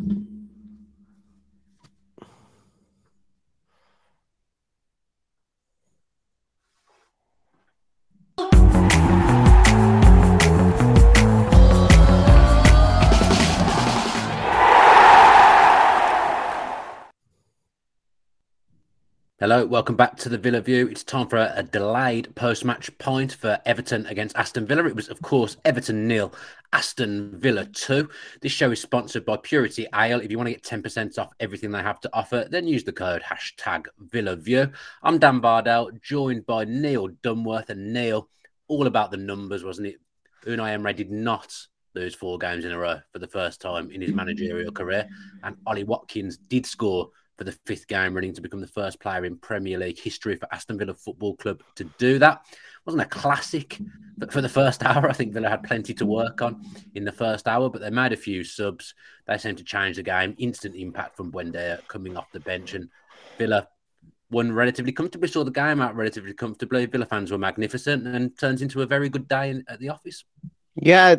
Mm-hmm. Hello, welcome back to the Villa View. It's time for a, a delayed post match point for Everton against Aston Villa. It was, of course, Everton nil, Aston Villa 2. This show is sponsored by Purity Ale. If you want to get 10% off everything they have to offer, then use the code hashtag Villa View. I'm Dan Bardell, joined by Neil Dunworth. And Neil, all about the numbers, wasn't it? Unai Emery did not lose four games in a row for the first time in his managerial career. And Ollie Watkins did score for the fifth game running to become the first player in Premier League history for Aston Villa Football Club to do that. It Wasn't a classic, but for the first hour, I think Villa had plenty to work on in the first hour, but they made a few subs. They seemed to change the game. Instant impact from Buendia coming off the bench, and Villa won relatively comfortably, saw the game out relatively comfortably. Villa fans were magnificent and turns into a very good day in, at the office. Yeah,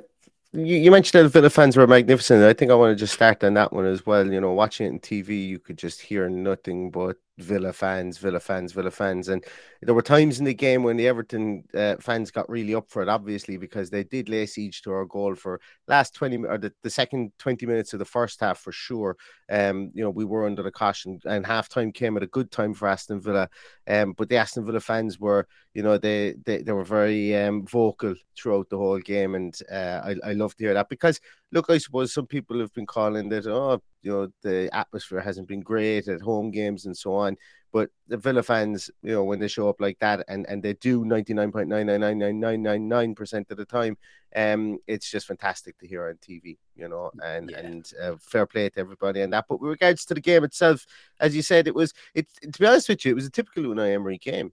you, you mentioned that Villa fans were magnificent. I think I want to just start on that one as well. You know, watching it on TV, you could just hear nothing but Villa fans, Villa fans, Villa fans. And there were times in the game when the Everton uh, fans got really up for it, obviously, because they did lay siege to our goal for last 20 or the, the second 20 minutes of the first half for sure. Um, you know, we were under the caution and half time came at a good time for Aston Villa. Um, but the Aston Villa fans were, you know, they they, they were very um, vocal throughout the whole game. And uh, I, I love to hear that because look, I suppose some people have been calling that, oh, you know, the atmosphere hasn't been great at home games and so on. But the Villa fans, you know, when they show up like that and, and they do 99.9999999% of the time, um, it's just fantastic to hear on TV, you know, and, yeah. and uh, fair play to everybody and that. But with regards to the game itself, as you said, it was, it, to be honest with you, it was a typical Unai Emery game.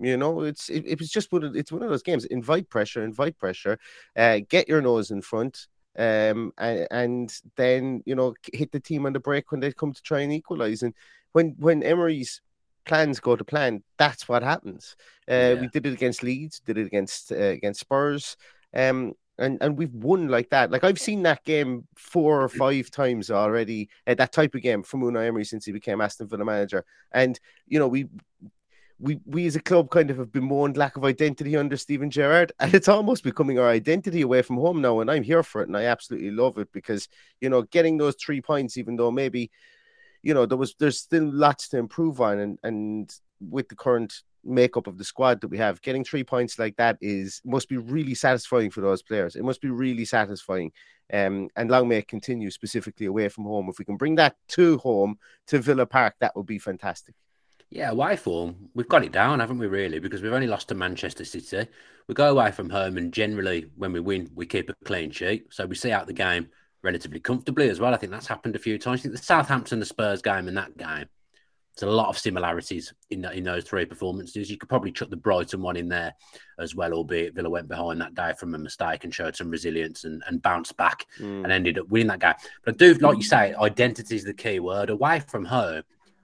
You know, it's it, it was just one of, it's one of those games. Invite pressure, invite pressure, uh, get your nose in front, um, and, and, then you know hit the team on the break when they come to try and equalize. And when when Emery's plans go to plan, that's what happens. Uh, yeah. We did it against Leeds, did it against uh, against Spurs, um, and and we've won like that. Like I've seen that game four or five times already. Uh, that type of game from Unai Emery since he became Aston Villa manager, and you know we we we as a club kind of have bemoaned lack of identity under Steven Gerrard, and it's almost becoming our identity away from home now. And I'm here for it, and I absolutely love it because you know getting those three points, even though maybe you know there was there's still lots to improve on, and and with the current makeup of the squad that we have, getting three points like that is must be really satisfying for those players. It must be really satisfying. Um, and long may it continue specifically away from home. If we can bring that to home to Villa Park, that would be fantastic. Yeah, away form, we've got it down, haven't we, really? Because we've only lost to Manchester City. We go away from home, and generally, when we win, we keep a clean sheet. So we see out the game relatively comfortably as well. I think that's happened a few times. I think the Southampton, the Spurs game, and that game, there's a lot of similarities in in those three performances. You could probably chuck the Brighton one in there as well, albeit Villa went behind that day from a mistake and showed some resilience and, and bounced back mm. and ended up winning that game. But I do, like you say, identity is the key word. Away from home,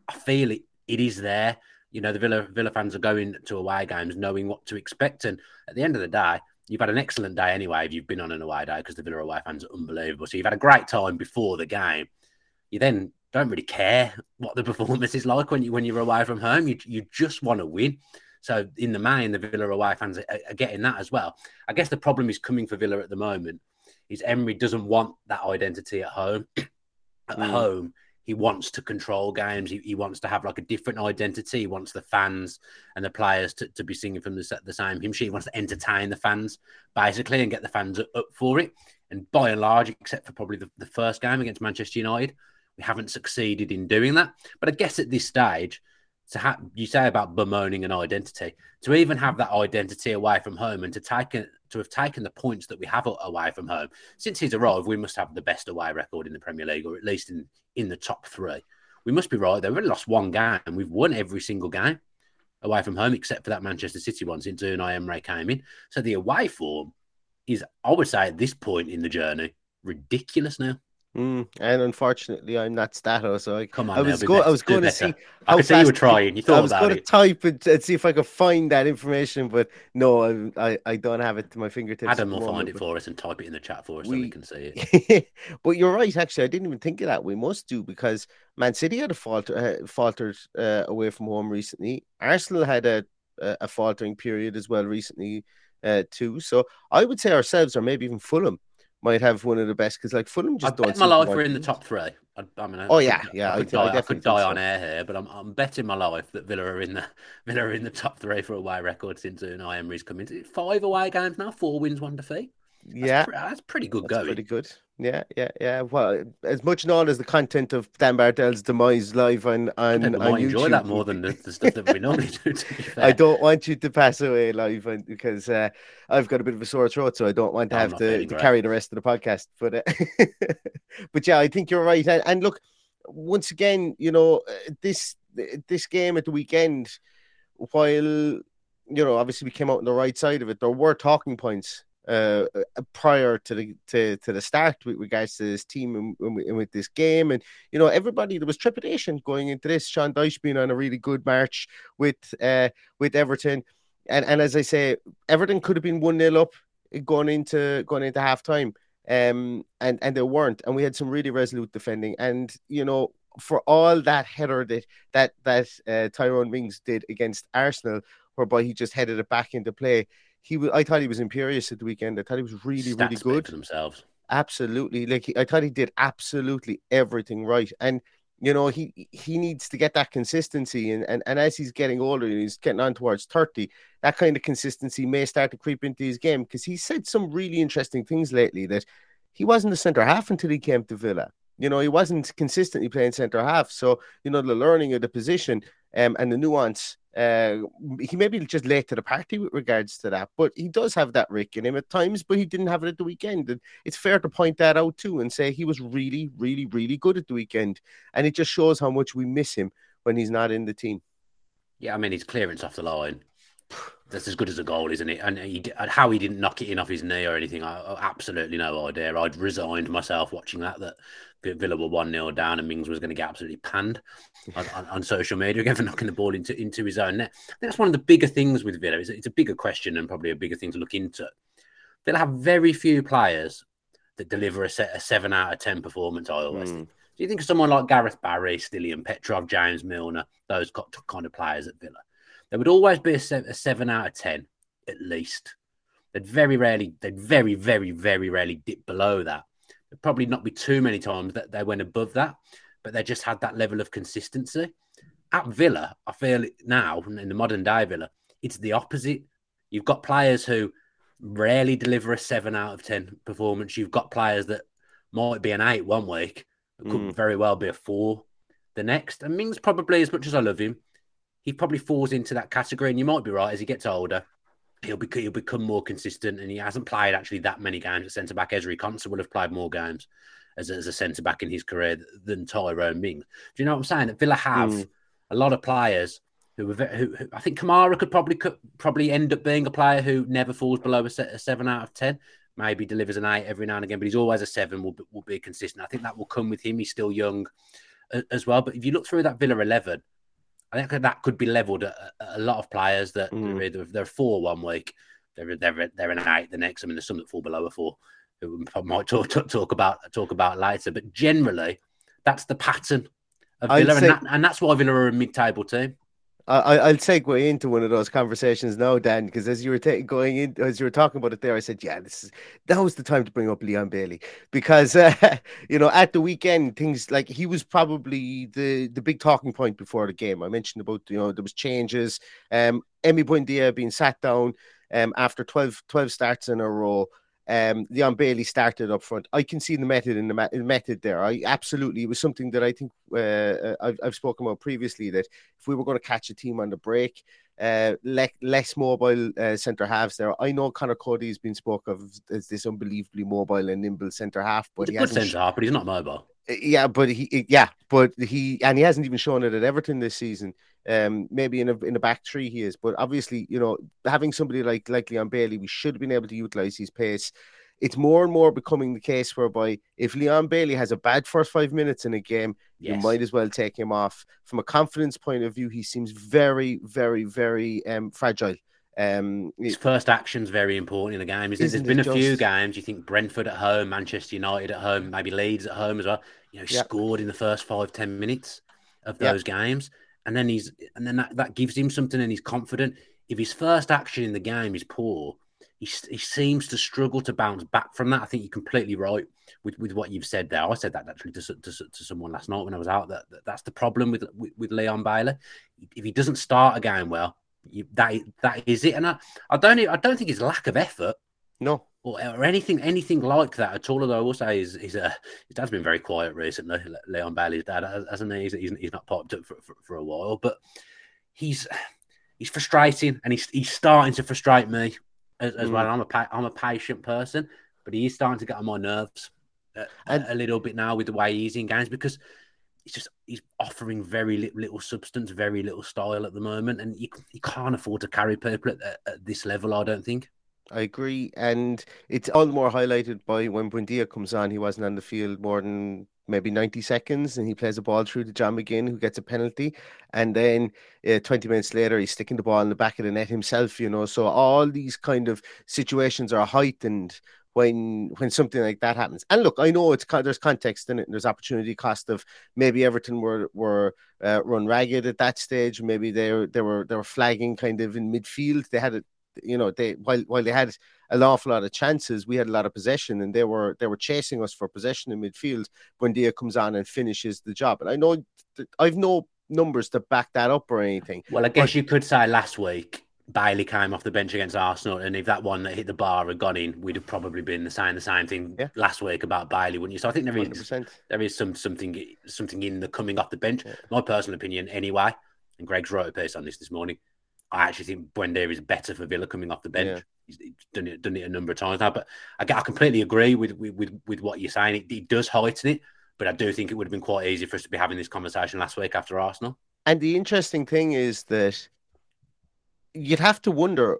I feel it, it is there. You know, the Villa Villa fans are going to away games knowing what to expect, and at the end of the day, you've had an excellent day anyway if you've been on an away day because the Villa away fans are unbelievable. So you've had a great time before the game. You then don't really care what the performance is like when you when you're away from home. You you just want to win. So in the main, the Villa away fans are, are, getting that as well. I guess the problem is coming for Villa at the moment is Emery doesn't want that identity at home. at mm. home, he wants to control games. He, he wants to have like a different identity. He wants the fans and the players to, to be singing from the, the same hymn sheet. He wants to entertain the fans basically and get the fans up for it. And by and large, except for probably the, the first game against Manchester United, we haven't succeeded in doing that. But I guess at this stage, to have you say about bemoaning an identity, to even have that identity away from home and to take it, to have taken the points that we have away from home since he's arrived, we must have the best away record in the Premier League, or at least in in the top three. We must be right. They've only lost one game, and we've won every single game away from home, except for that Manchester City one since Unai Emery came in. So the away form is, I would say, at this point in the journey, ridiculous now. Mm, and unfortunately, I'm not Stato, so I, Come on, I was going. I was going to see. I could see you were trying. You thought I was going to type it and see if I could find that information, but no, I, I, I don't have it to my fingertips. Adam will moment, find it for us and type it in the chat for us we, so we can see it. but you're right. Actually, I didn't even think of that. We must do because Man City had a falter, uh, faltered uh, away from home recently. Arsenal had a a faltering period as well recently uh, too. So I would say ourselves, or maybe even Fulham might have one of the best because like Fulham just I don't. Bet my life we're in the top three. I, I mean, I oh yeah, yeah. I could, I, die, I could die, on air here, but I'm, I'm betting my life that Villa are in the Villa are in the top three for away record since Unai Emery's come into five away games now, four wins, one defeat. That's yeah, pre- that's pretty good that's going. Pretty good. Yeah, yeah, yeah. Well, as much known as the content of Dan Bardell's demise live on on, I on enjoy that more than the, the stuff that we normally do. To be fair. I don't want you to pass away live on, because uh, I've got a bit of a sore throat, so I don't want to have to, to carry the rest of the podcast. But uh, but yeah, I think you're right. And, and look, once again, you know, uh, this this game at the weekend, while you know, obviously we came out on the right side of it, there were talking points uh, uh, prior to the to, to the start with regards to this team and, and, with- this game. And you know, everybody there was trepidation going into this. Sean Dyche being on a really good march with uh with Everton, and and as I say, Everton could have been one 0 up going into going into half time. Um and and they weren't, and we had some really resolute defending. And you know, for all that header that that that uh, Tyrone Mings did against Arsenal, whereby he just headed it back into play, he was. I thought he was imperious at the weekend. I thought he was really, Stats really good. for themselves. Absolutely, like he, I thought he did absolutely everything right, and you know he he needs to get that consistency, and and, and as he's getting older, and he's getting on towards thirty, that kind of consistency may start to creep into his game because he said some really interesting things lately that he wasn't a centre half until he came to Villa. You know, he wasn't consistently playing centre half, so you know the learning of the position um, and the nuance. Uh, he may be just late to the party with regards to that, but he does have that Rick in him at times, but he didn't have it at the weekend. And it's fair to point that out too and say he was really, really, really good at the weekend. And it just shows how much we miss him when he's not in the team. Yeah, I mean his clearance off the line. That's as good as a goal, isn't it? And he, how he didn't knock it in off his knee or anything, I, I absolutely no idea. I'd resigned myself watching that that Villa were one 0 down and Mings was going to get absolutely panned on, on, on social media again for knocking the ball into into his own net. I think that's one of the bigger things with Villa. It's, it's a bigger question and probably a bigger thing to look into. They'll have very few players that deliver a, set, a seven out of ten performance. I always Mm. think. Do you think of someone like Gareth Barry, Stiliyan Petrov, James Milner, those kind of players at Villa? There would always be a, se- a seven out of ten at least. They'd very rarely, they'd very, very, very rarely dip below that. There'd probably not be too many times that they went above that, but they just had that level of consistency. At Villa, I feel now in the modern day Villa, it's the opposite. You've got players who rarely deliver a seven out of ten performance. You've got players that might be an eight one week, but could Mm. very well be a four the next. And Mings probably, as much as I love him, he probably falls into that category. And you might be right as he gets older, he'll be he'll become more consistent. And he hasn't played actually that many games at centre back. Ezri Konsa will have played more games as, a- as a centre back in his career than Tyrone Mings. Do you know what I'm saying? That Villa have Mm. a lot of players who who, who, I think Kamara could probably could probably end up being a player who never falls below a, a, seven out of ten. Maybe delivers an eight every now and again, but he's always a seven. Will will be consistent. I think that will come with him. He's still young as well. But if you look through that Villa eleven, I think that could be levelled at a lot of players that mm. are they're four one week, they're they're they're an eight the next. I mean, there's some that fall below a four. Who we might talk, talk, talk about talk about later. But generally, that's the pattern of Villa, say, and, that, and that's why Villa are a mid-table team. I, will segue into one of those conversations now, Dan, because as you were ta- going in, as you were talking about it there, I said, yeah, this is that was the time to bring up Leon Bailey because uh, you know at the weekend things like he was probably the the big talking point before the game. I mentioned about you know there was changes, um, Emi Buendia being sat down um after 12, 12 starts in a row um, Leon Bailey started up front. I can see the method in the, method there. I absolutely it was something that I think uh, uh, I've, I've spoken about previously. That if we were going to catch a team on the break, uh, le- less mobile uh, centre halves there. I know Conor Coady has been spoken of as this unbelievably mobile and nimble centre half, but he's he a good centre half, but he's not mobile. Yeah, but he, yeah, but he, and he hasn't even shown it at Everton this season. Um, maybe in a in a back three he is, but obviously, you know, having somebody like like Leon Bailey, we should have been able to utilize his pace. It's more and more becoming the case whereby if Leon Bailey has a bad first five minutes in a game, yes. you might as well take him off. From a confidence point of view, he seems very, very, very um, fragile. Um, His first action's very important in the game. There's been a just... few games. You think Brentford at home, Manchester United at home, maybe Leeds at home as well. You know, yep. scored in the first five ten minutes of those yep. games, and then he's and then that, that gives him something, and he's confident. If his first action in the game is poor, he, he seems to struggle to bounce back from that. I think you're completely right with, with what you've said there. I said that actually to, to, to someone last night when I was out. That, that that's the problem with, with, with Leon Bailey. If he doesn't start a game well, you, that that is it. And I, I don't I don't think it's lack of effort. No. Or, or anything anything like that at all. Although I will say he's, he's a, his dad's been very quiet recently. Leon Bailey's dad hasn't he? He's, he's, he's not popped up for, for, for, a while, but he's he's frustrating and he's he's starting to frustrate me as, as mm. well. I'm a I'm a patient person, but he's starting to get on my nerves a, and, a little bit now with the way he's in games because he's just he's offering very little, little, substance, very little style at the moment, and you, you can't afford to carry people at, at, at, this level. I don't think. I agree, and it's all the more highlighted by when Buendia comes on. He wasn't on the field more than maybe 90 seconds and he plays a ball through to John McGinn, who gets a penalty. And then uh, 20 minutes later, he's sticking the ball in the back of the net himself, you know. So all these kind of situations are heightened when when something like that happens. And look, I know it's there's context in it, and there's opportunity cost of maybe Everton were were uh, run ragged at that stage. Maybe they were they were they were flagging kind of in midfield. They had it, you know, they while while they had an awful lot of chances, we had a lot of possession, and they were they were chasing us for possession in midfield. Buendia comes on and finishes the job, and I know I've no numbers to back that up or anything. Well, I guess but, you could say last week Bailey came off the bench against Arsenal, and if that one that hit the bar had gone in, we'd have probably been saying the same thing yeah. last week about Bailey, wouldn't you? So I think there is 100%. there is some something something in the coming off the bench. Yeah. My personal opinion, anyway, and Greg's wrote a piece on this this morning. I actually think Buendia is better for Villa coming off the bench. Yeah. He's done it done it a number of times now, but I, I completely agree with, with with what you're saying. It, it does heighten it, but I do think it would have been quite easy for us to be having this conversation last week after Arsenal. And the interesting thing is that you'd have to wonder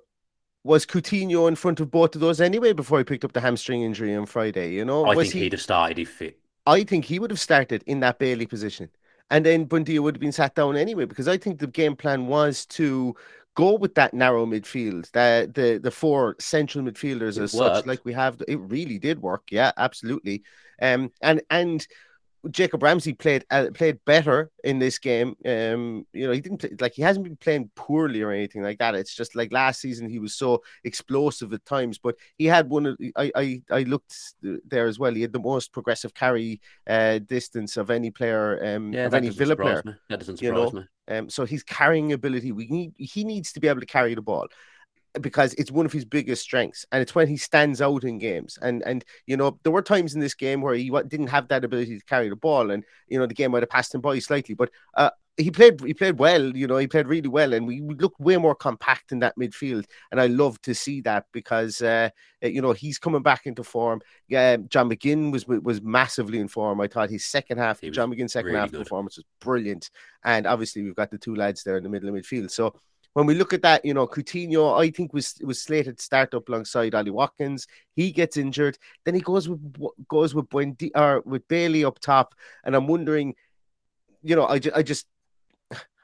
was Coutinho in front of both of those anyway before he picked up the hamstring injury on Friday? You know, I was think he, would have started if fit. I think he would have started in that Bailey position, and then Buendia would have been sat down anyway because I think the game plan was to go with that narrow midfield, the the the four central midfielders it as worked. such, like we have. It really did work, yeah, absolutely. Um, and and Jacob Ramsey played uh, played better in this game. Um, you know, he didn't play, like he hasn't been playing poorly or anything like that. It's just like last season he was so explosive at times, but he had one of I I, I looked there as well. He had the most progressive carry uh, distance of any player um yeah, of any Villa player. Me. That doesn't surprise you know? me. Um, so his carrying ability, we need he needs to be able to carry the ball. Because it's one of his biggest strengths and it's when he stands out in games. And and you know there were times in this game where he didn't have that ability to carry the ball and you know the game might have passed him by slightly but uh, he played he played well you know he played really well and we, looked way more compact in that midfield and i love to see that because uh, you know he's coming back into form. Yeah john mcginn was was massively in form. I thought his second half john mcginn's second really half good. performance was brilliant. And obviously we've got the two lads there in the middle of midfield. So when we look at that, you know, Coutinho, I think was was slated to start up alongside Ollie Watkins. He gets injured, then he goes with goes with Buendia or with Bailey up top, and I'm wondering, you know, I, I just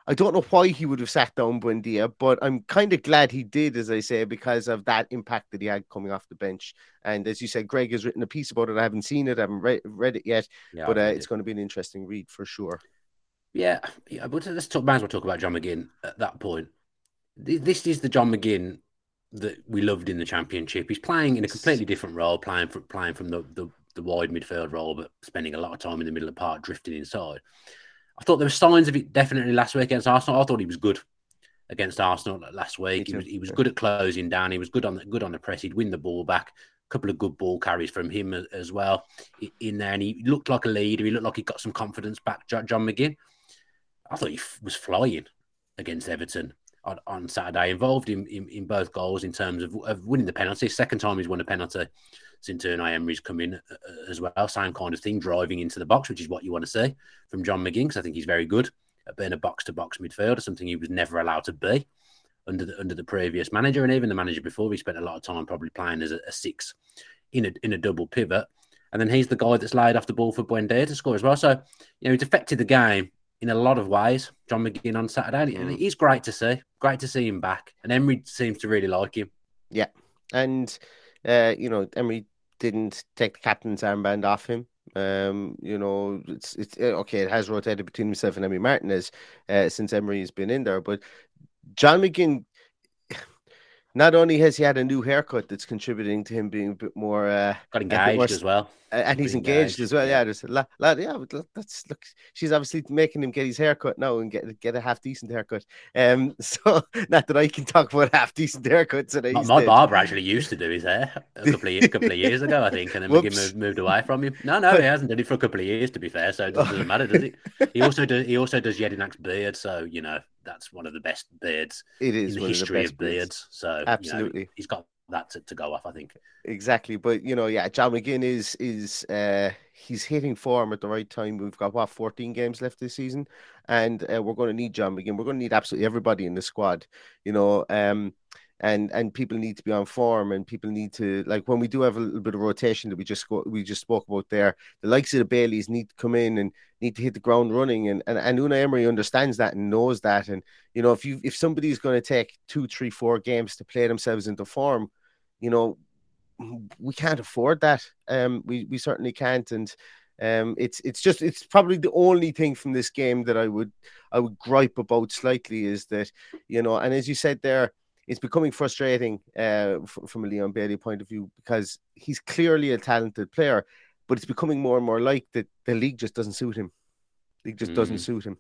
I don't know why he would have sat down Buendia, but I'm kind of glad he did, as I say, because of that impact that he had coming off the bench. And as you said, Greg has written a piece about it. I haven't seen it, I haven't read, read it yet, yeah, but uh, it's going to be an interesting read for sure. Yeah, yeah. But let's talk. Might as well talk about John McGinn at that point this is the John McGinn that we loved in the championship. He's playing in a completely different role, playing from playing from the, the, the wide midfield role, but spending a lot of time in the middle of the park, drifting inside. I thought there were signs of it definitely last week against Arsenal. I thought he was good against Arsenal last week. He was, he was good at closing down. He was good on the good on the press. He'd win the ball back. A couple of good ball carries from him as well in there, and he looked like a leader. He looked like he got some confidence back. John McGinn. I thought he was flying against Everton on, on Saturday, involved in, in, in, both goals in terms of, of winning the penalty. Second time he's won a penalty since Unai Emery's come in uh, uh, as well. Same kind of thing, driving into the box, which is what you want to see from John McGinn, because I think he's very good at being a box to box midfielder, something he was never allowed to be under the under the previous manager and even the manager before. He spent a lot of time probably playing as a, a six in a in a double pivot. And then he's the guy that's laid off the ball for Buendia to score as well. So, you know, he's affected the game in a lot of ways, John McGinn on Saturday. And mm. he's great to see. Great to see him back. And Emery seems to really like him. Yeah. And, uh, you know, Emery didn't take the captain's armband off him. Um, you know, it's it's uh, okay. It has rotated between himself and Emery Martinez uh, since Emery has been in there, but John McGinn not only has he had a new haircut that's contributing to him being a bit more uh, got engaged more, as well, and he's engaged, engaged, as well. Yeah, there's a lot, lot yeah. That's look, she's obviously making him get his haircut now and get get a half decent haircut. Um, so not that I can talk about half decent haircuts. My, my barber actually used to do his hair a couple of years, couple of years ago, I think, and then McGinn moved, moved away from him. No, no, he hasn't done it for a couple of years, to be fair. So it doesn't matter, does it? He also does. He also does Jedinak's beard, so you know that's one of the best beards it is in the history of, of beards. beards. So absolutely, you know, he's got that to, to go off. I think exactly. But you know, yeah, John McGinn is is uh, he's hitting form at the right time. We've got what 14 games left this season, and uh, we're going to need John McGinn. We're going to need absolutely everybody in the squad. You know, um, and and people need to be on form and people need to like when we do have a little bit of rotation that we just go, we just spoke about there the likes of the Baileys need to come in and need to hit the ground running and and, and Unai Emery understands that and knows that and you know if you if somebody's going to take two three four games to play themselves into form you know we can't afford that um we we certainly can't and um, it's it's just it's probably the only thing from this game that I would I would gripe about slightly is that you know, and as you said there, it's becoming frustrating uh, from a Leon Bailey point of view because he's clearly a talented player, but it's becoming more and more like that the league just doesn't suit him. The league just mm. doesn't suit him.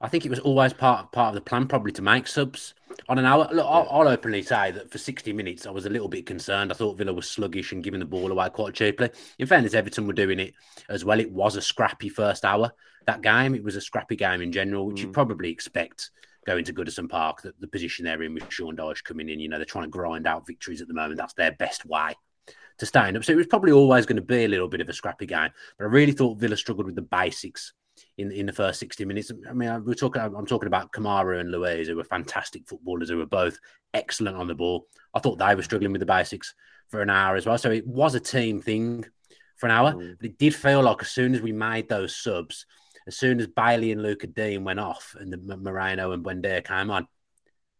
I think it was always part part of the plan, probably to make subs on an hour. Look, I'll, I'll, openly say that for sixty minutes, I was a little bit concerned. I thought Villa was sluggish and giving the ball away quite cheaply. In fairness, Everton were doing it as well. It was a scrappy first hour. That game, it was a scrappy game in general, which mm. you probably expect going to Goodison Park, the, the position they're in with Sean Dyche coming in, you know, they're trying to grind out victories at the moment. That's their best way to stand up. So it was probably always going to be a little bit of a scrappy game. But I really thought Villa struggled with the basics in in the first 60 minutes. I mean, we're talking I'm talking about Kamara and Luiz, who were fantastic footballers, who were both excellent on the ball. I thought they were struggling with the basics for an hour as well. So it was a team thing for an hour. Mm. But it did feel like as soon as we made those subs, as soon as Bailey and Lucas Digne went off and the Moreno and Buendia came on,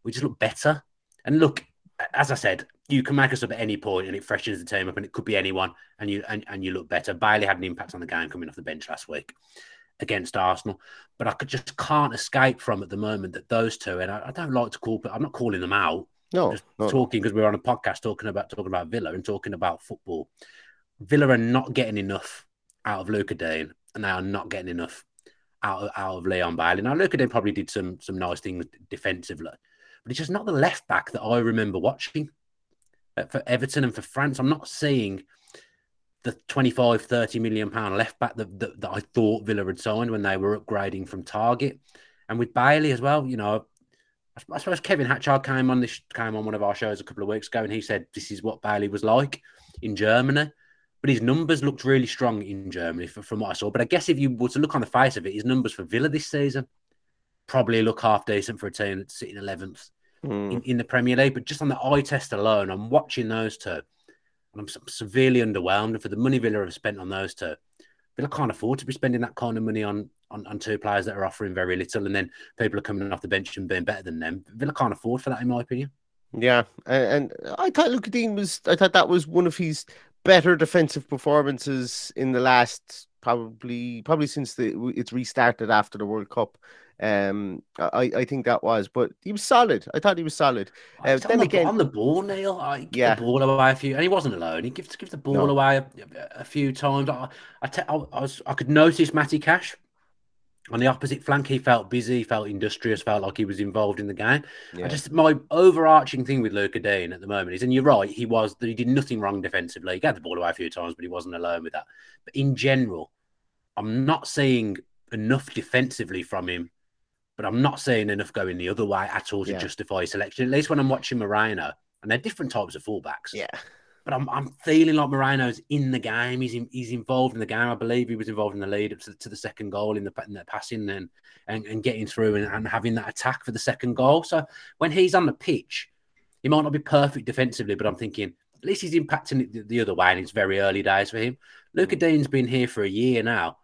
we just looked better. And look, as I said, you can make us up at any point and it freshens the team up and it could be anyone and you and, and you look better. Bailey had an impact on the game coming off the bench last week against Arsenal. But I could just can't escape from at the moment that those two, and I, I don't like to call but I'm not calling them out. No, just no. talking because we're on a podcast talking about talking about Villa and talking about football. Villa are not getting enough out of Lucas Digne and they are not getting enough out of, out of Leon Bailey. Now, Lucas Digne probably did some some nice things defensively, but it's just not the left back that I remember watching for Everton and for France. I'm not seeing the 25, 30 million pound left back that, that, that I thought Villa had signed when they were upgrading from Targett. And with Bailey as well, you know, I suppose Kevin Hatchard came on this came on one of our shows a couple of weeks ago, and he said this is what Bailey was like in Germany. But his numbers looked really strong in Germany from what I saw. But I guess if you were to look on the face of it, his numbers for Villa this season probably look half decent for a team that's sitting eleventh mm. in, in, the Premier League. But just on the eye test alone, I'm watching those two, I'm severely underwhelmed. for the money Villa have spent on those two, Villa can't afford to be spending that kind of money on, on, on two players that are offering very little, and then people are coming off the bench and being better than them. Villa can't afford for that, in my opinion. Yeah, and, and I thought Lucas Digne was. I thought that was one of his better defensive performances in the last probably probably since the it's restarted after the World Cup. Um, I, I think that was, but he was solid. I thought he was solid. Uh, then on the, again, on the ball, Neil, I give yeah. the ball away a few, and he wasn't alone. He gives give the ball no. away a, a, few times. I, I, te- I, I, was, I could notice Matty Cash on the opposite flank. He felt busy, felt industrious, felt like he was involved in the game. Yeah. I just my overarching thing with Lucas Digne at the moment is, and you're right, he was he did nothing wrong defensively. He got the ball away a few times, but he wasn't alone with that. But in general, I'm not saying enough defensively from him but I'm not saying enough going the other way at all to yeah. justify selection. At least when I'm watching Moreno, and they're different types of fullbacks. Yeah. But I'm, I'm feeling like Moreno's in the game. He's in, he's involved in the game. I believe he was involved in the lead to, to the second goal in the, in the passing and, and, and getting through and, and having that attack for the second goal. So when he's on the pitch, he might not be perfect defensively, but I'm thinking at least he's impacting it the, the other way, and it's very early days for him. Luca mm. Digne's been here for a year now.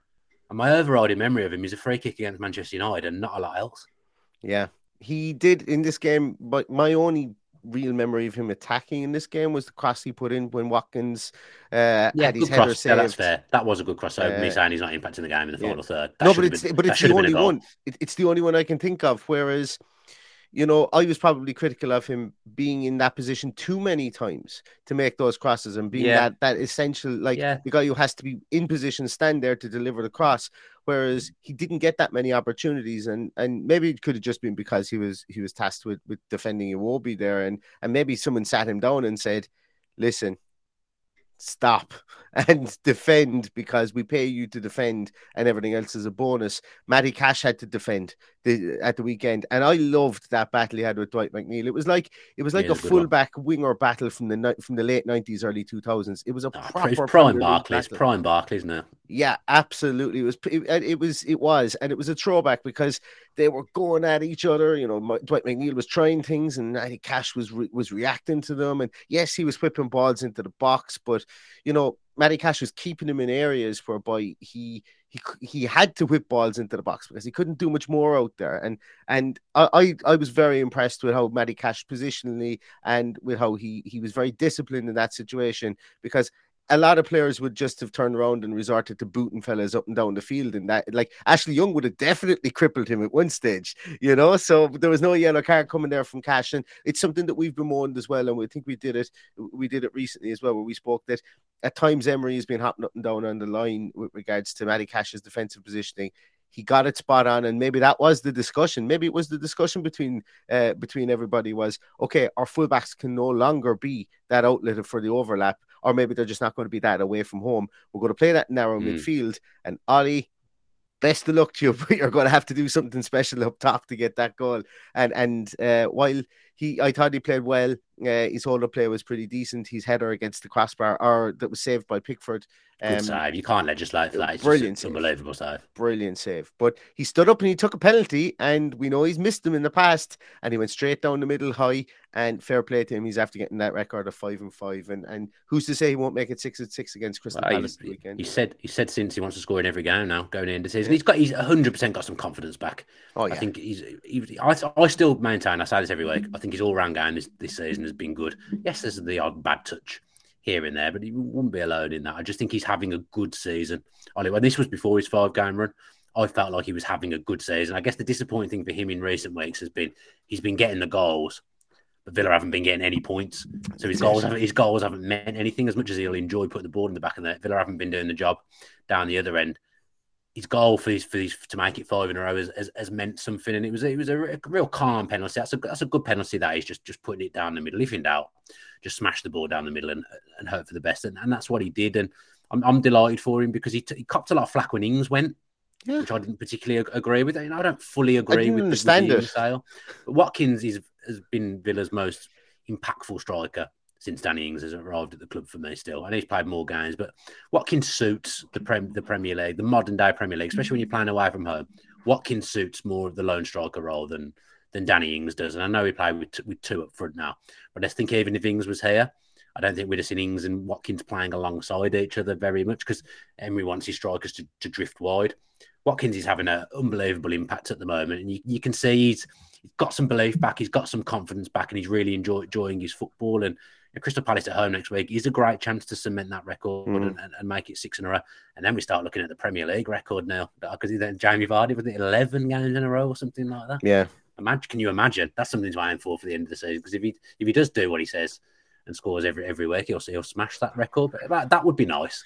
And my overriding memory of him is a free kick against Manchester United and not a lot else. Yeah, he did in this game. But my only real memory of him attacking in this game was the cross he put in when Watkins uh, yeah, had his header cross. saved. Yeah, that's fair. That was a good cross. So uh, me saying he's not impacting the game in the final yeah. third. That no, but it's been, but it's the only one. It, it's the only one I can think of. Whereas you know, I was probably critical of him being in that position too many times to make those crosses and being yeah. that that essential, like yeah. the guy who has to be in position, stand there to deliver the cross. Whereas he didn't get that many opportunities, and and maybe it could have just been because he was he was tasked with with defending Iwobi there, and and maybe someone sat him down and said, "Listen, stop and defend because we pay you to defend and everything else is a bonus. Matty Cash had to defend the, at the weekend, and I loved that battle he had with Dwight McNeil. It was like it was like yeah, a fullback winger battle from the from the late nineties, early two thousands. It was a oh, proper prime Barclays, prime Barclays now. Yeah, absolutely. It was it, it, was it was, and it was a throwback because they were going at each other. You know, Dwight McNeil was trying things, and Matty Cash was re, was reacting to them. And yes, he was whipping balls into the box, but you know Matty Cash was keeping him in areas whereby he he he had to whip balls into the box because he couldn't do much more out there. And and I I, was very impressed with how Matty Cash positionally and with how he he was very disciplined in that situation because a lot of players would just have turned around and resorted to booting fellas up and down the field. And that, like Ashley Young would have definitely crippled him at one stage, you know. So there was no yellow card coming there from Cash, and it's something that we've bemoaned as well. And we think we did it, we did it recently as well, where we spoke that at times Emery has been hopping up and down on the line with regards to Matty Cash's defensive positioning he got it spot on and maybe that was the discussion maybe it was the discussion between uh, between everybody was okay our fullbacks can no longer be that outlet for the overlap or maybe they're just not going to be that away from home. We're going to play that narrow mm. midfield. And Ollie, best of luck to you. but You're going to have to do something special up top to get that goal. And and uh, while he, I thought he played well. Uh, his up play was pretty decent. His header against the crossbar, or that was saved by Pickford, Good um, save. You can't legislate that. It's brilliant, save. unbelievable save. Brilliant save. But he stood up and he took a penalty, and we know he's missed them in the past. And he went straight down the middle high. And fair play to him. He's after getting that record of five and five. And and who's to say he won't make it six and six against Crystal well, Palace weekend? He said he said since he wants to score in every game now going into season. He's got he's hundred percent got some confidence back. Oh yeah. I think he's. He, I, I still maintain. I say this every week. I think his all round game this, this season has been good. Yes, there's the odd bad touch here and there, but he wouldn't be alone in that. I just think he's having a good season. Ollie, when this was before his five game run, I felt like he was having a good season. I guess the disappointing thing for him in recent weeks has been he's been getting the goals, but Villa haven't been getting any points. So his goals haven't, his goals haven't meant anything as much as he'll enjoy putting the ball in the back of the Villa haven't been doing the job down the other end. His goal for his, for his to make it five in a row has, has, has meant something, and it was it was a, real calm penalty. That's a that's a good penalty. That is just just putting it down the middle. If in doubt, just smash the ball down the middle and and hope for the best. And, and that's what he did. And I'm, I'm delighted for him because he, t- he copped a lot of flack when Ings went. Yeah. Which I didn't particularly agree with. Know, I don't fully agree with understand the, it. sale. But Watkins is, has been Villa's most impactful striker since Danny Ings has arrived at the club for me still. and he's played more games, but Watkins suits the Prem, the Premier League, the modern day Premier League, especially when you're playing away from home. Watkins suits more of the lone striker role than than Danny Ings does. And I know he played with, with two up front now, but I think even if Ings was here, I don't think we'd have seen Ings and Watkins playing alongside each other very much because Emery wants his strikers to, to drift wide. Watkins is having an unbelievable impact at the moment, and you, you can see he's, he's got some belief back, he's got some confidence back, and he's really enjoy, enjoying his football. And Crystal Palace at home next week is a great chance to cement that record mm. and, and, make it six in a row. And then we start looking at the Premier League record now because then Jamie Vardy it eleven games in a row or something like that. Yeah. Imagine, can you imagine? That's something to aim for for the end of the season because if he if he does do what he says and scores every every week, he'll he'll smash that record. But that, that would be nice.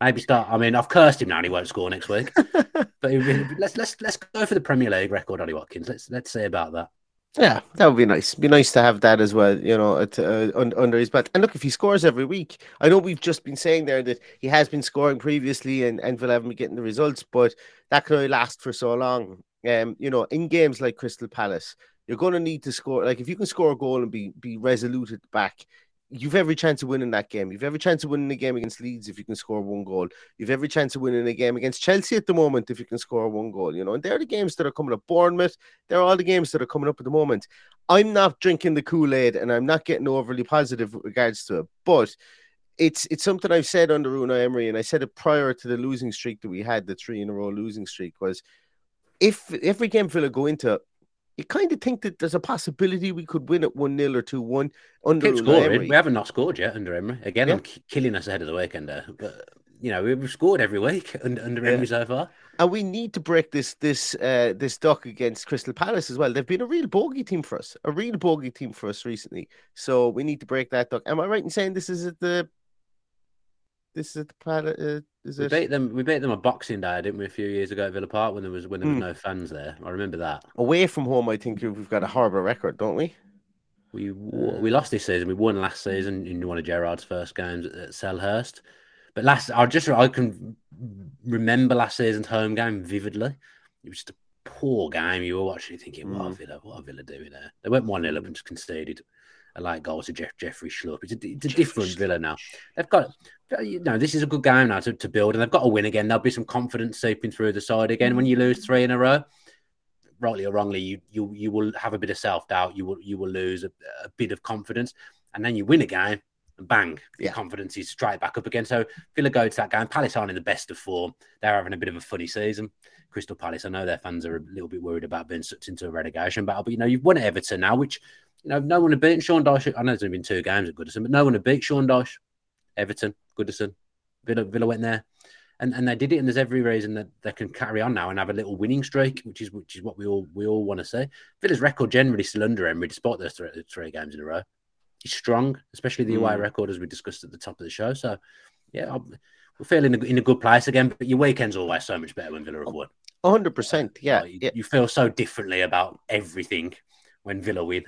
Maybe start. I mean, I've cursed him now, and he won't score next week. but let's let's let's go for the Premier League record, Ollie Watkins. Let's let's say about that. Yeah, that would be nice. Be nice to have that as well, you know, at, uh, under his belt. And look, if he scores every week, I know we've just been saying there that he has been scoring previously, and Villa haven't been getting the results, but that can only last for so long. Um, you know, in games like Crystal Palace, you're going to need to score. Like if you can score a goal and be be resolute at the back, you've every chance of winning that game. You've every chance of winning the game against Leeds if you can score one goal. You've every chance of winning a game against Chelsea at the moment if you can score one goal. You know, and they're the games that are coming up. Bournemouth, they're all the games that are coming up at the moment. I'm not drinking the Kool Aid and I'm not getting overly positive with regards to it, but. It's it's something I've said under Unai Emery, and I said it prior to the losing streak that we had, the three in a row losing streak, was if every game Villa go into, you kind of think that there's a possibility we could win at 1 0 or 2 1 under Keep scoring. We haven't not scored yet under Emery. Again, yeah. I'm killing us ahead of the weekend. But, you know, we've scored every week under, under yeah. Emery so far. And we need to break this this uh, this duck against Crystal Palace as well. They've been a real bogey team for us, a real bogey team for us recently. So we need to break that duck. Am I right in saying this is at the this is at the uh, is we it... beat them. We beat them on Boxing Day, didn't we, a few years ago at Villa Park when there was when there was mm. no fans there. I remember that. Away from home, I think we've got a horrible record, don't we? We we lost this season. We won last season in one of Gerrard's first games at Selhurst. But last, I just I can remember last season's home game vividly. It was just a poor game. You were watching, thinking, "What mm. are Villa? What are Villa doing there?" They went one 0 up and just conceded a late goal to Jeff, Jeffrey Schlupp. It's a, it's a different Villa now. They've got you know, this is a good game now to, to build, and they've got to win again. There'll be some confidence seeping through the side again. When you lose three in a row, rightly or wrongly, you you you will have a bit of self doubt. You will you will lose a, a, bit of confidence, and then you win a game, bang, yeah. confidence is straight back up again. So Villa go to that game. Palace aren't in the best of form. They're having a bit of a funny season. Crystal Palace, I know their fans are a little bit worried about being sucked into a relegation battle, but you know you've won at Everton now, which you know no one had beaten Sean Dyche. I know there's only been two games at Goodison, but no one had beat Sean Dyche. Everton, Goodison, Villa, Villa went there, and, and they did it. And there's every reason that they can carry on now and have a little winning streak, which is which is what we all we all want to see. Villa's record generally still under Emery, despite those three, three games in a row. Strong, especially the away mm. record as we discussed at the top of the show. So, yeah, I'm, we're feeling in a, in a good place again. But your weekend's always so much better when Villa have won. hundred percent, yeah. You, you, feel so differently about everything when Villa win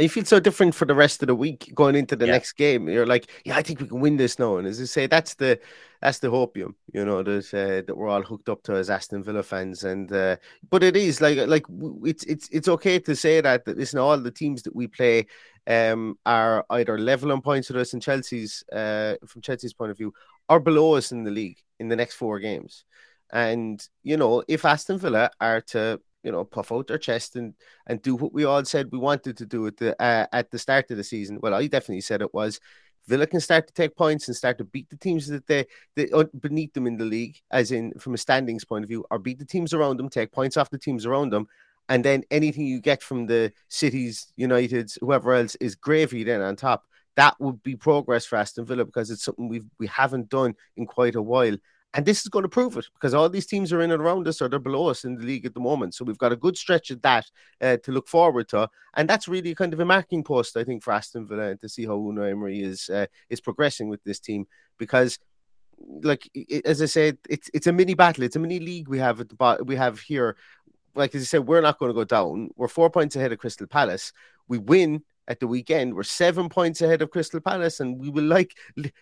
and you feel so different for the rest of the week going into the yeah. next game. You're like, yeah, I think we can win this now. And as I say, that's the that's the hopium, you know, that uh, that we're all hooked up to as Aston Villa fans. And uh, but it is like like it's it's it's okay to say that that listen, all the teams that we play um are either level on points with us in Chelsea's uh from Chelsea's point of view, or below us in the league in the next four games. And you know, if Aston Villa are to you know, puff out their chest and and do what we all said we wanted to do at the uh, at the start of the season. Well, I definitely said it was Villa can start to take points and start to beat the teams that they, they uh, beneath them in the league, as in from a standings point of view, or beat the teams around them, take points off the teams around them, and then anything you get from the cities, Uniteds, whoever else is gravy then on top. That would be progress for Aston Villa because it's something we've we haven't done in quite a while. And this is going to prove it because all these teams are in and around us or they're below us in the league at the moment. So we've got a good stretch of that uh, to look forward to. And that's really kind of a marking post, I think, for Aston Villa to see how Unai Emery is, uh, is progressing with this team because like as I said, it's it's a mini battle. It's a mini league we have at the bottom. We have here, like as I said, we're not going to go down. We're four points ahead of Crystal Palace. We win at the weekend. We're seven points ahead of Crystal Palace, and we will like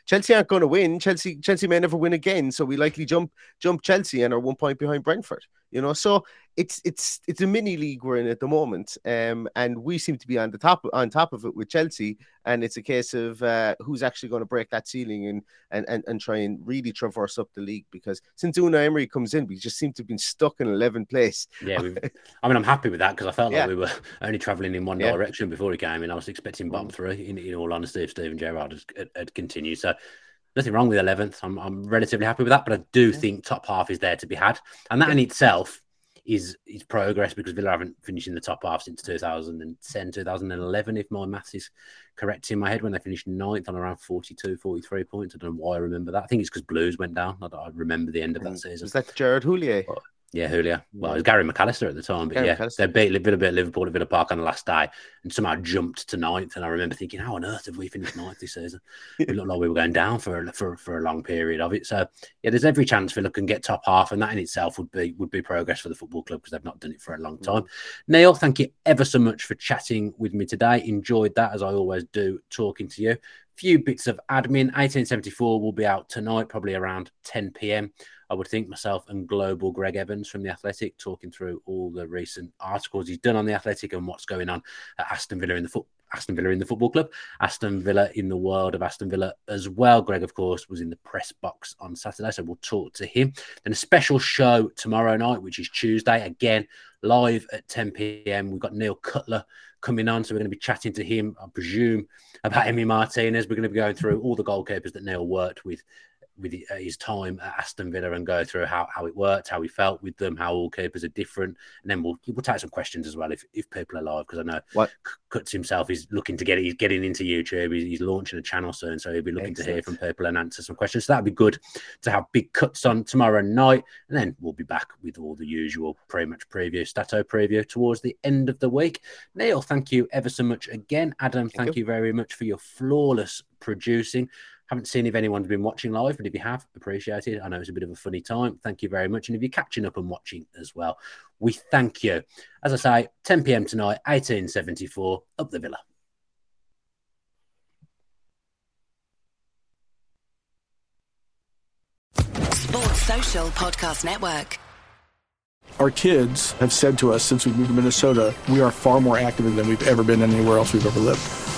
Chelsea aren't going to win. Chelsea Chelsea may never win again, so we likely jump jump Chelsea and are one point behind Brentford. You know, so it's it's it's a mini league we're in at the moment, um, and we seem to be on the top on top of it with Chelsea, and it's a case of uh, who's actually going to break that ceiling and, and and and try and really traverse up the league because since Unai Emery comes in, we just seem to have been stuck in 11th place. Yeah, I mean, I'm happy with that because I felt like yeah. we were only travelling in one yeah. direction before he came in. I was expecting bottom mm. three. In, in all honesty, if Steven Gerrard had, had continued, so nothing wrong with 11th. I'm, I'm relatively happy with that, but I do yeah. think top half is there to be had. And that yeah. in itself is is progress because Villa haven't finished in the top half since 2010, 2011, if my maths is correct in my head, when they finished ninth on around 42, 43 points. I don't know why I remember that. I think it's because Blues went down. I, I remember the end of that season. Was that Gerard Houllier? But, yeah, Houllier. Well, it was Gary McAllister at the time, but Gary yeah, McAllister. they beat a bit of Liverpool at Villa Park on the last day and somehow jumped to ninth. And I remember thinking, how on earth have we finished ninth this season? it looked like we were going down for for for a long period of it. So yeah, there's every chance Villa can get top half, and that in itself would be would be progress for the football club because they've not done it for a long time. Mm. Neil, thank you ever so much for chatting with me today. Enjoyed that as I always do, talking to you. Few bits of admin. 1874 will be out tonight, probably around 10 p.m. I would think myself and global Gregg Evans from the Athletic talking through all the recent articles he's done on the Athletic and what's going on at Aston Villa in the foot. Aston Villa in the football club, Aston Villa in the world of Aston Villa as well. Gregg, of course, was in the press box on Saturday, so we'll talk to him. Then a special show tomorrow night, which is Tuesday, again live at 10 p.m. We've got Neil Cutler coming on, so we're going to be chatting to him, I presume, about Emi Martinez. We're going to be going through all the goalkeepers that Neil worked with with his time at Aston Villa and go through how, how it worked, how he felt with them, how all keepers are different, and then we'll we'll take some questions as well if, if people are live because I know what Cuts himself is looking to get he's getting into YouTube, he's, he's launching a channel soon, so he'll be looking Excellent. to hear from people and answer some questions. So that'd be good to have big cuts on tomorrow night, and then we'll be back with all the usual pretty much preview, stato preview towards the end of the week. Neil, thank you ever so much again. Adam, thank, thank you. you very much for your flawless producing. Haven't seen if anyone's been watching live, but if you have, appreciate it. I know it's a bit of a funny time. Thank you very much. And if you're catching up and watching as well, we thank you. As I say, 10 p.m. tonight, 1874, up the Villa. Sports Social Podcast Network. Our kids have said to us since we moved to Minnesota, we are far more active than we've ever been anywhere else we've ever lived.